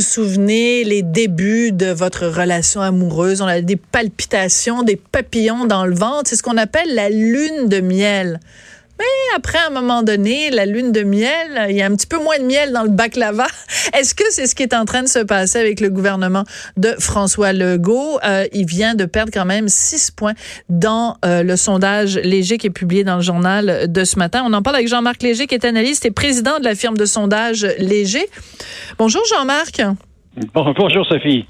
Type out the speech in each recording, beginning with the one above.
Vous souvenez les débuts de votre relation amoureuse, on a des palpitations, des papillons dans le ventre, c'est ce qu'on appelle la lune de miel. Mais après, à un moment donné, la lune de miel, il y a un petit peu moins de miel dans le baklava. Est-ce que c'est ce qui est en train de se passer avec le gouvernement de François Legault? Euh, il vient de perdre quand même six points dans euh, le sondage léger qui est publié dans le journal de ce matin. On en parle avec Jean-Marc Léger, qui est analyste et président de la firme de sondage Léger. Bonjour Jean-Marc. bonjour Sophie.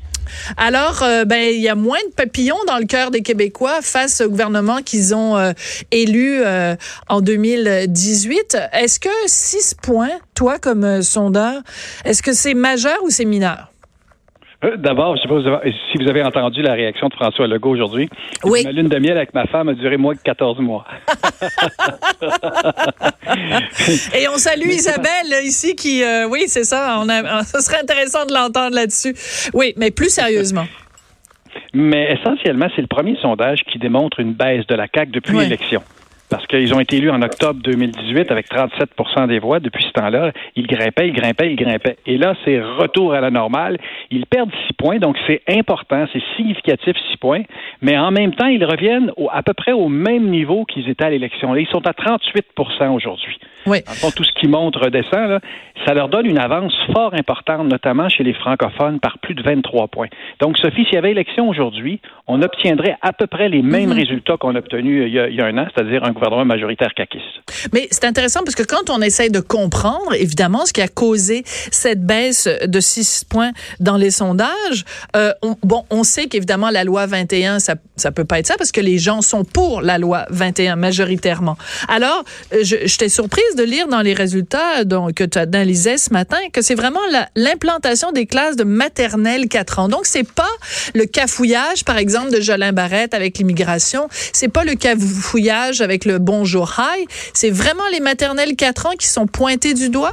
Alors, euh, ben, il y a moins de papillons dans le cœur des Québécois face au gouvernement qu'ils ont euh, élu euh, en 2018. Est-ce que six points, toi comme sondeur, est-ce que c'est majeur ou c'est mineur? Euh, d'abord, je sais pas si vous avez entendu la réaction de François Legault aujourd'hui. Oui. Ma lune de miel avec ma femme a duré moins que 14 mois. Et on salue Isabelle ici qui, euh, oui, c'est ça. On a, ce serait intéressant de l'entendre là-dessus. Oui, mais plus sérieusement. Mais essentiellement, c'est le premier sondage qui démontre une baisse de la CAQ depuis l'élection parce qu'ils ont été élus en octobre 2018 avec 37 des voix. Depuis ce temps-là, ils grimpaient, ils grimpaient, ils grimpaient. Et là, c'est retour à la normale. Ils perdent 6 points, donc c'est important, c'est significatif 6 points. Mais en même temps, ils reviennent à peu près au même niveau qu'ils étaient à l'élection. Ils sont à 38 aujourd'hui. Oui. En tout ce qui monte redescend. Là, ça leur donne une avance fort importante, notamment chez les francophones, par plus de 23 points. Donc, Sophie, s'il y avait élection aujourd'hui, on obtiendrait à peu près les mêmes mhm. résultats qu'on a obtenus il y a, il y a un an, c'est-à-dire un gouvernement majoritaire caquiste. Mais c'est intéressant parce que quand on essaie de comprendre, évidemment, ce qui a causé cette baisse de 6 points dans les sondages, euh, on, bon, on sait qu'évidemment, la loi 21, ça, ça peut pas être ça parce que les gens sont pour la loi 21 majoritairement. Alors, euh, j'étais surprise de lire dans les résultats que tu analysais ce matin que c'est vraiment l'implantation des classes de maternelle 4 ans. Donc, c'est pas le cafouillage, par exemple, de Jolin Barrette avec l'immigration. C'est pas le cafouillage avec le le Bonjour High. C'est vraiment les maternelles 4 ans qui sont pointés du doigt?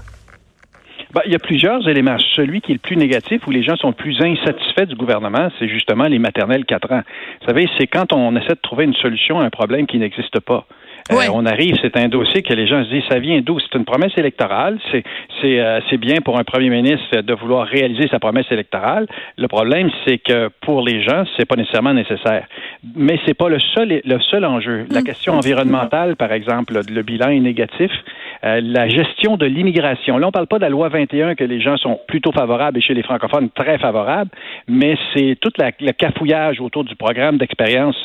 Ben, il y a plusieurs éléments. Celui qui est le plus négatif, où les gens sont plus insatisfaits du gouvernement, c'est justement les maternelles 4 ans. Vous savez, c'est quand on essaie de trouver une solution à un problème qui n'existe pas. Euh, on arrive, c'est un dossier que les gens se disent, ça vient d'où? C'est une promesse électorale. C'est, c'est, euh, c'est bien pour un premier ministre de vouloir réaliser sa promesse électorale. Le problème, c'est que pour les gens, c'est pas nécessairement nécessaire. Mais c'est pas le seul, le seul enjeu. La mm. question environnementale, par exemple, le bilan est négatif. Euh, la gestion de l'immigration. Là, on parle pas de la loi 21 que les gens sont plutôt favorables et chez les francophones très favorables, mais c'est tout la, le cafouillage autour du programme d'expérience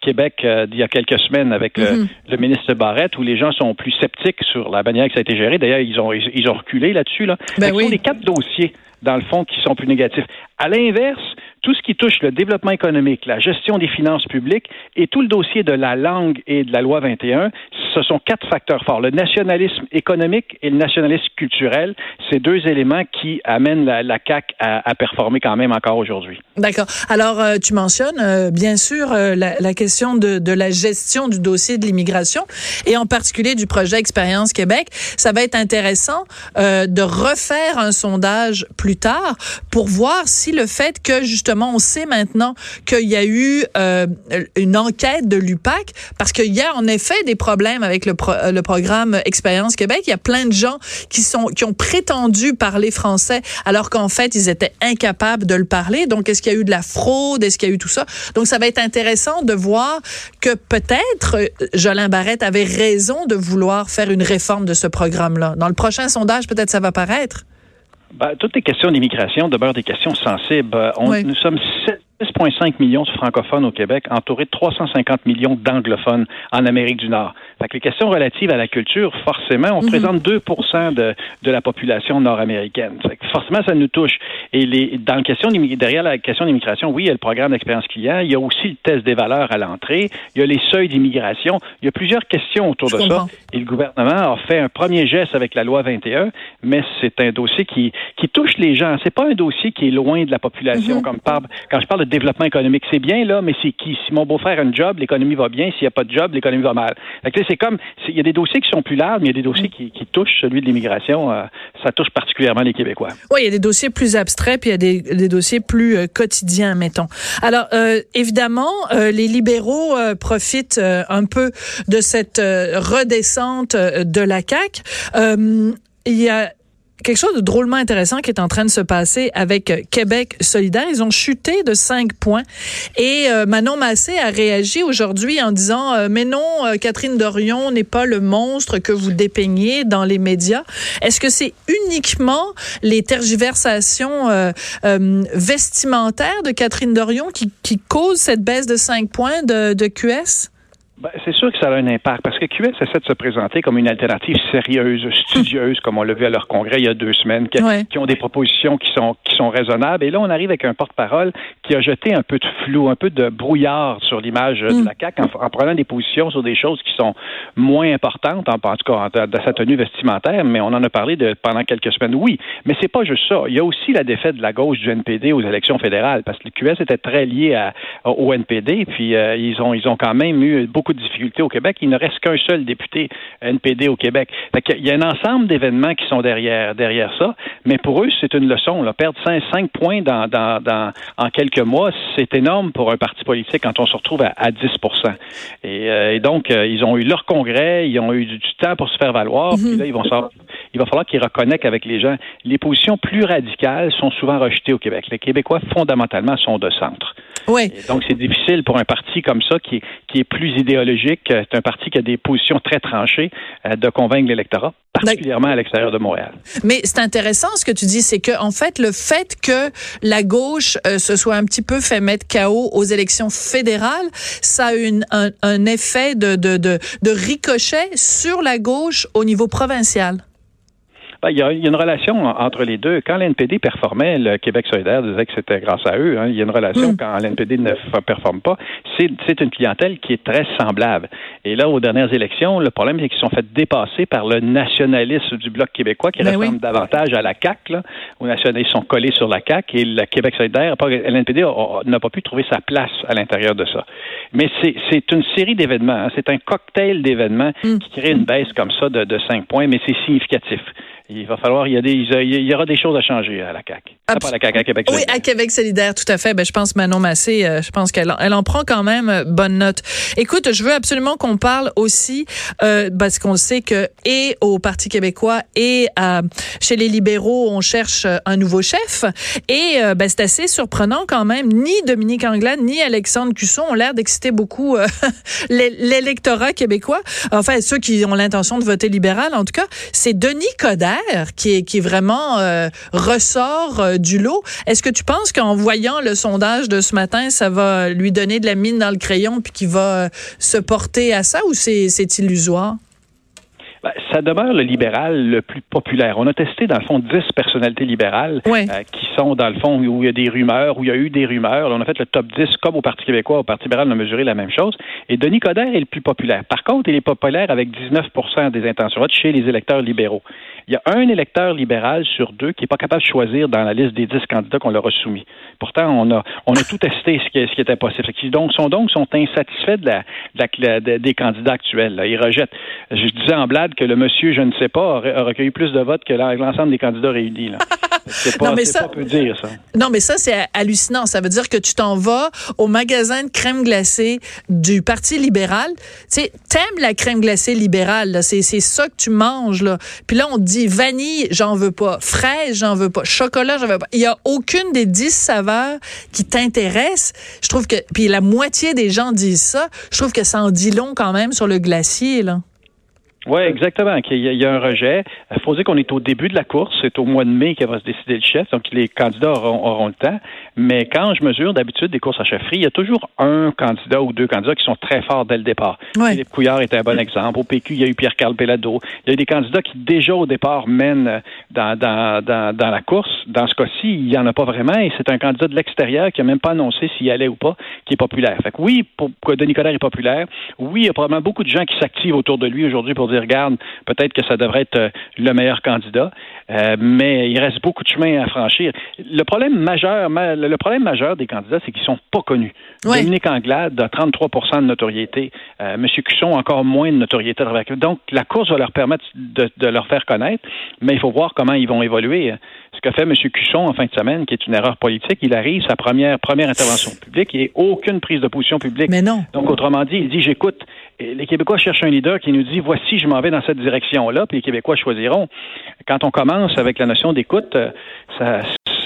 Québec d'il y a quelques semaines avec mm-hmm. le ministre ministre Barrette où les gens sont plus sceptiques sur la manière que ça a été géré. D'ailleurs, ils ont, ils ont reculé là-dessus. Là. Ben oui. les quatre dossiers, dans le fond, qui sont plus négatifs. À l'inverse, tout ce qui touche le développement économique, la gestion des finances publiques et tout le dossier de la langue et de la loi 21, ce sont quatre facteurs forts. Le nationalisme économique et le nationalisme culturel, c'est deux éléments qui amènent la, la CAQ à, performer quand même encore aujourd'hui. D'accord. Alors, euh, tu mentionnes euh, bien sûr euh, la, question de, de, la gestion du dossier de l'immigration et en particulier du projet Expérience Québec. Ça va être intéressant de refaire un sondage plus tard pour voir si le fait que justement on sait maintenant qu'il y a eu euh, une enquête de l'UPAC parce qu'il y a en effet des problèmes avec le, euh, le programme Expérience Québec. Il y a plein de gens qui sont qui ont prétendu parler français alors qu'en fait ils étaient incapables de le parler. Donc est-ce qu'il y a eu de la fraude? Est-ce qu'il y a eu tout ça? Donc ça va être intéressant de voir que peut-être euh, Jolin Barrette avait raison de vouloir faire une réforme de ce programme-là. Dans le prochain sondage, peut-être ça va paraître. Ben, toutes les questions d'immigration demeurent des questions sensibles. Euh, on, Nous sommes 6,5 millions de francophones au Québec, entourés de 350 millions d'anglophones en Amérique du Nord. Fait que les questions relatives à la culture, forcément, on mhm. présente 2 de, de la population nord-américaine. Forcément, ça nous touche. Et les, dans le question derrière la question d'immigration, oui, il y a le programme d'expérience client, il y a aussi le test des valeurs à l'entrée, il y a les seuils d'immigration, il y a plusieurs questions autour de ça. Et le gouvernement a fait un premier geste avec la loi 21, mais c'est un dossier qui, qui touche les gens. C'est pas un dossier qui est loin de la population. Mhm. Comme quand je parle de développement économique, c'est bien là, mais c'est qui? Si mon beau-frère a un job, l'économie va bien. S'il n'y a pas de job, l'économie va mal. C'est comme il y a des dossiers qui sont plus larges, mais il y a des dossiers qui, qui touchent celui de l'immigration. Euh, ça touche particulièrement les Québécois. Oui, il y a des dossiers plus abstraits, puis il y a des, des dossiers plus euh, quotidiens, mettons. Alors euh, évidemment, les libéraux profitent un peu de cette redescente de la CAC. il y a quelque chose de drôlement intéressant qui est en train de se passer avec euh, Québec solidaire. Ils ont chuté de 5 points. Et euh, Manon Massé a réagi aujourd'hui en disant euh, Mais non, Catherine Dorion n'est pas le monstre que vous dépeignez dans les médias. Est-ce que c'est uniquement les tergiversations vestimentaires de Catherine Dorion qui, qui causent cette baisse de 5 points de QS? Ben, c'est sûr que ça a un impact parce que QS essaie de se présenter comme une alternative sérieuse, studieuse, comme on l'a vu à leur congrès il y a deux semaines, qui, ont des propositions qui sont qui sont raisonnables. Et là, on arrive avec un porte-parole qui a jeté un peu de flou, un peu de brouillard sur l'image de la CAC en, prenant des positions sur des choses qui sont moins importantes, en, tout cas de sa tenue vestimentaire. Mais on en a parlé de, pendant quelques semaines. Oui, mais c'est pas juste ça. Il y a aussi la défaite de la gauche du NPD aux élections fédérales parce que le QS était très lié à, au NPD. Puis euh, ils ont ils ont quand même eu beaucoup de difficultés au Québec. Il ne reste qu'un seul député NPD au Québec. il y a un ensemble d'événements qui sont derrière, derrière ça, mais pour eux, c'est une leçon. Là. Perdre 5, points dans, dans, en quelques mois, c'est énorme pour un parti politique quand on se retrouve à, 10 euh, et, donc, euh, ils ont eu leur congrès, ils ont eu du, temps pour se faire valoir, puis là, ils vont il va falloir qu'ils reconnectent avec les gens. Les positions plus radicales sont souvent rejetées au Québec. Les Québécois, fondamentalement, sont de centre. Oui. donc, c'est difficile pour un parti comme ça, qui est, qui est plus idéologique, c'est un parti qui a des positions très tranchées, euh, de convaincre l'électorat, particulièrement à l'extérieur de Montréal. Mais c'est intéressant ce que tu dis, c'est que en fait, le fait que la gauche euh, se soit un petit peu fait mettre KO aux élections fédérales, ça a une, un, effet de ricochet sur la gauche au niveau provincial. Ben, il, y a, une relation entre les deux. Quand l'NPD performait, le Québec solidaire disait que c'était grâce à eux. Hein. Il y a une relation mm. quand l'NPD ne performe pas. C'est une clientèle qui est très semblable. Et là, aux dernières élections, le problème, c'est qu'ils sont fait dépasser par le nationalisme du Bloc québécois qui ben ressemble davantage à la CAQ. Là, aux nationalistes sont collés sur la CAQ et le Québec solidaire, l'NPD n'a pas pu trouver sa place à l'intérieur de ça. Mais c'est une série d'événements. Hein. C'est un cocktail d'événements mm. qui crée une baisse comme ça de, de 5 points, mais c'est significatif il va falloir, il y, a des, il y aura des choses à changer à la CAQ. Ah, pas à la CAQ, à Québec solidaire. Oui, à Québec solidaire, tout à fait. Ben, je pense Manon Massé, euh, je pense qu'elle elle en prend quand même euh, bonne note. Écoute, je veux absolument qu'on parle aussi, euh, parce qu'on sait que et au Parti québécois et chez les libéraux, on cherche un nouveau chef. Et ben, c'est assez surprenant quand même. Ni Dominique Anglade, ni Alexandre Cusson ont l'air d'exciter beaucoup l'électorat québécois. Enfin, ceux qui ont l'intention de voter libéral, en tout cas. C'est Denis Coderre qui est, qui vraiment euh, ressort euh, du lot. Est-ce que tu penses qu'en voyant le sondage de ce matin, ça va lui donner de la mine dans le crayon puis qu'il va euh, se porter à ça ou c'est illusoire? Ben, ça demeure le libéral le plus populaire. On a testé, dans le fond, 10 personnalités libérales qui sont, dans le fond, où il y a des rumeurs, où il y a eu des rumeurs. on a fait le top 10 comme au Parti québécois. Au Parti libéral, on a mesuré la même chose. Et Denis Coderre est le plus populaire. Par contre, il est populaire avec 19% des intentions chez les électeurs libéraux il y a un électeur libéral sur deux qui n'est pas capable de choisir dans la liste des dix candidats qu'on leur a soumis. Pourtant, on a, on a tout testé ce qui, ce qui était possible. Ils donc, sont donc sont insatisfaits de la, des candidats actuels. Ils rejettent. Je disais en blague que le monsieur, je ne sais pas, a recueilli plus de votes que l'ensemble des candidats réunis. Là. C'est pas, non, mais ça, peu dire, ça. Non, mais ça, c'est hallucinant. Ça veut dire que tu t'en vas au magasin de crème glacée du Parti libéral. Tu sais, t'aimes la crème glacée libérale, C'est, c'est ça que tu manges, là. Puis là, on te dit vanille, j'en veux pas. Fraise, j'en veux pas. Chocolat, j'en veux pas. Il y a aucune des dix saveurs qui t'intéresse. Je trouve que, puis la moitié des gens disent ça. Je trouve que ça en dit long quand même sur le glacier, là. Oui, exactement. Il y, a, un rejet. Il faut dire qu'on est au début de la course. C'est au mois de mai qu'il va se décider le chef. Donc, les candidats auront, le temps. Mais quand je mesure d'habitude des courses à chefferie, il y a toujours un candidat ou deux candidats qui sont très forts dès le départ. Philippe Couillard est un bon exemple. Au PQ, il y a eu Pierre-Carl Bellado. Il y a eu des candidats qui, déjà au départ, mènent dans, dans, dans, dans la course. Dans ce cas-ci, il n'y en a pas vraiment. Et c'est un candidat de l'extérieur qui n'a même pas annoncé s'il allait ou pas, qui est populaire. Fait que oui, pour, Denis Coderre est populaire. Oui, il y a probablement beaucoup de gens qui s'activent autour de lui aujourd'hui pour dire, regarde, peut-être que ça devrait être euh, le meilleur candidat, euh, mais il reste beaucoup de chemin à franchir. Le problème majeur, le problème majeur des candidats, c'est qu'ils sont pas connus. Dominique Anglade a 33% de notoriété. Euh, M. Cusson, encore moins de notoriété. Donc, la course va leur permettre de, de leur faire connaître, mais il faut voir comment ils vont évoluer ce que fait M. Cusson en fin de semaine, qui est une erreur politique, il arrive, sa première, première intervention publique, il n'y a aucune prise de position publique. Mais non. Donc, autrement dit, il dit, j'écoute, les Québécois cherchent un leader qui nous dit, voici, je m'en vais dans cette direction-là, puis les Québécois choisiront. Quand on commence avec la notion d'écoute, euh,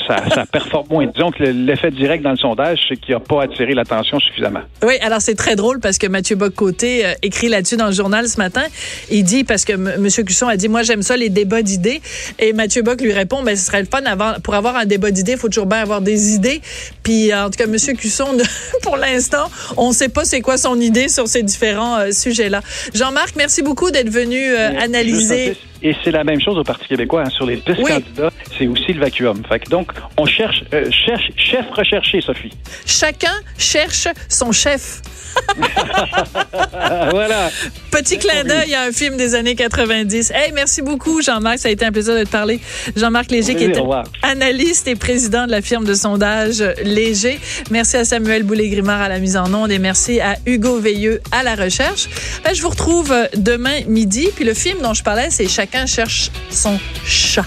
ça, ça, performe moins. Disons que l'effet direct dans le sondage, c'est qu'il n'a pas attiré l'attention suffisamment. Oui, alors c'est très drôle parce que Mathieu Bock-Côté euh, écrit là-dessus dans le journal ce matin. Il dit, parce que M. Cusson a dit, moi j'aime ça, les débats d'idées. Et Mathieu Bock lui répond, ben, ce serait le fun, avant, pour avoir un débat d'idées, il faut toujours bien avoir des idées. Puis en tout cas, M. Cusson, pour l'instant, on ne sait pas c'est quoi son idée sur ces différents euh, sujets-là. Jean-Marc, merci beaucoup d'être venu euh, analyser. Et c'est la même chose au Parti québécois. Hein. Sur les 10 candidats, c'est aussi le vacuum. Fait que donc, on cherche, euh, cherche, chef recherché, Sophie. Chacun cherche son chef. voilà. Petit clin d'œil à un film des années 90. Hey, merci beaucoup, Jean-Marc. Ça a été un plaisir de te parler. Jean-Marc Léger, qui est analyste et président de la firme de sondage Léger. Merci à Samuel Boulay-Grimard à la mise en onde et merci à Hugo Veilleux à la recherche. Ben, je vous retrouve demain midi. Puis le film dont je parlais, c'est Chacun cherche son chat.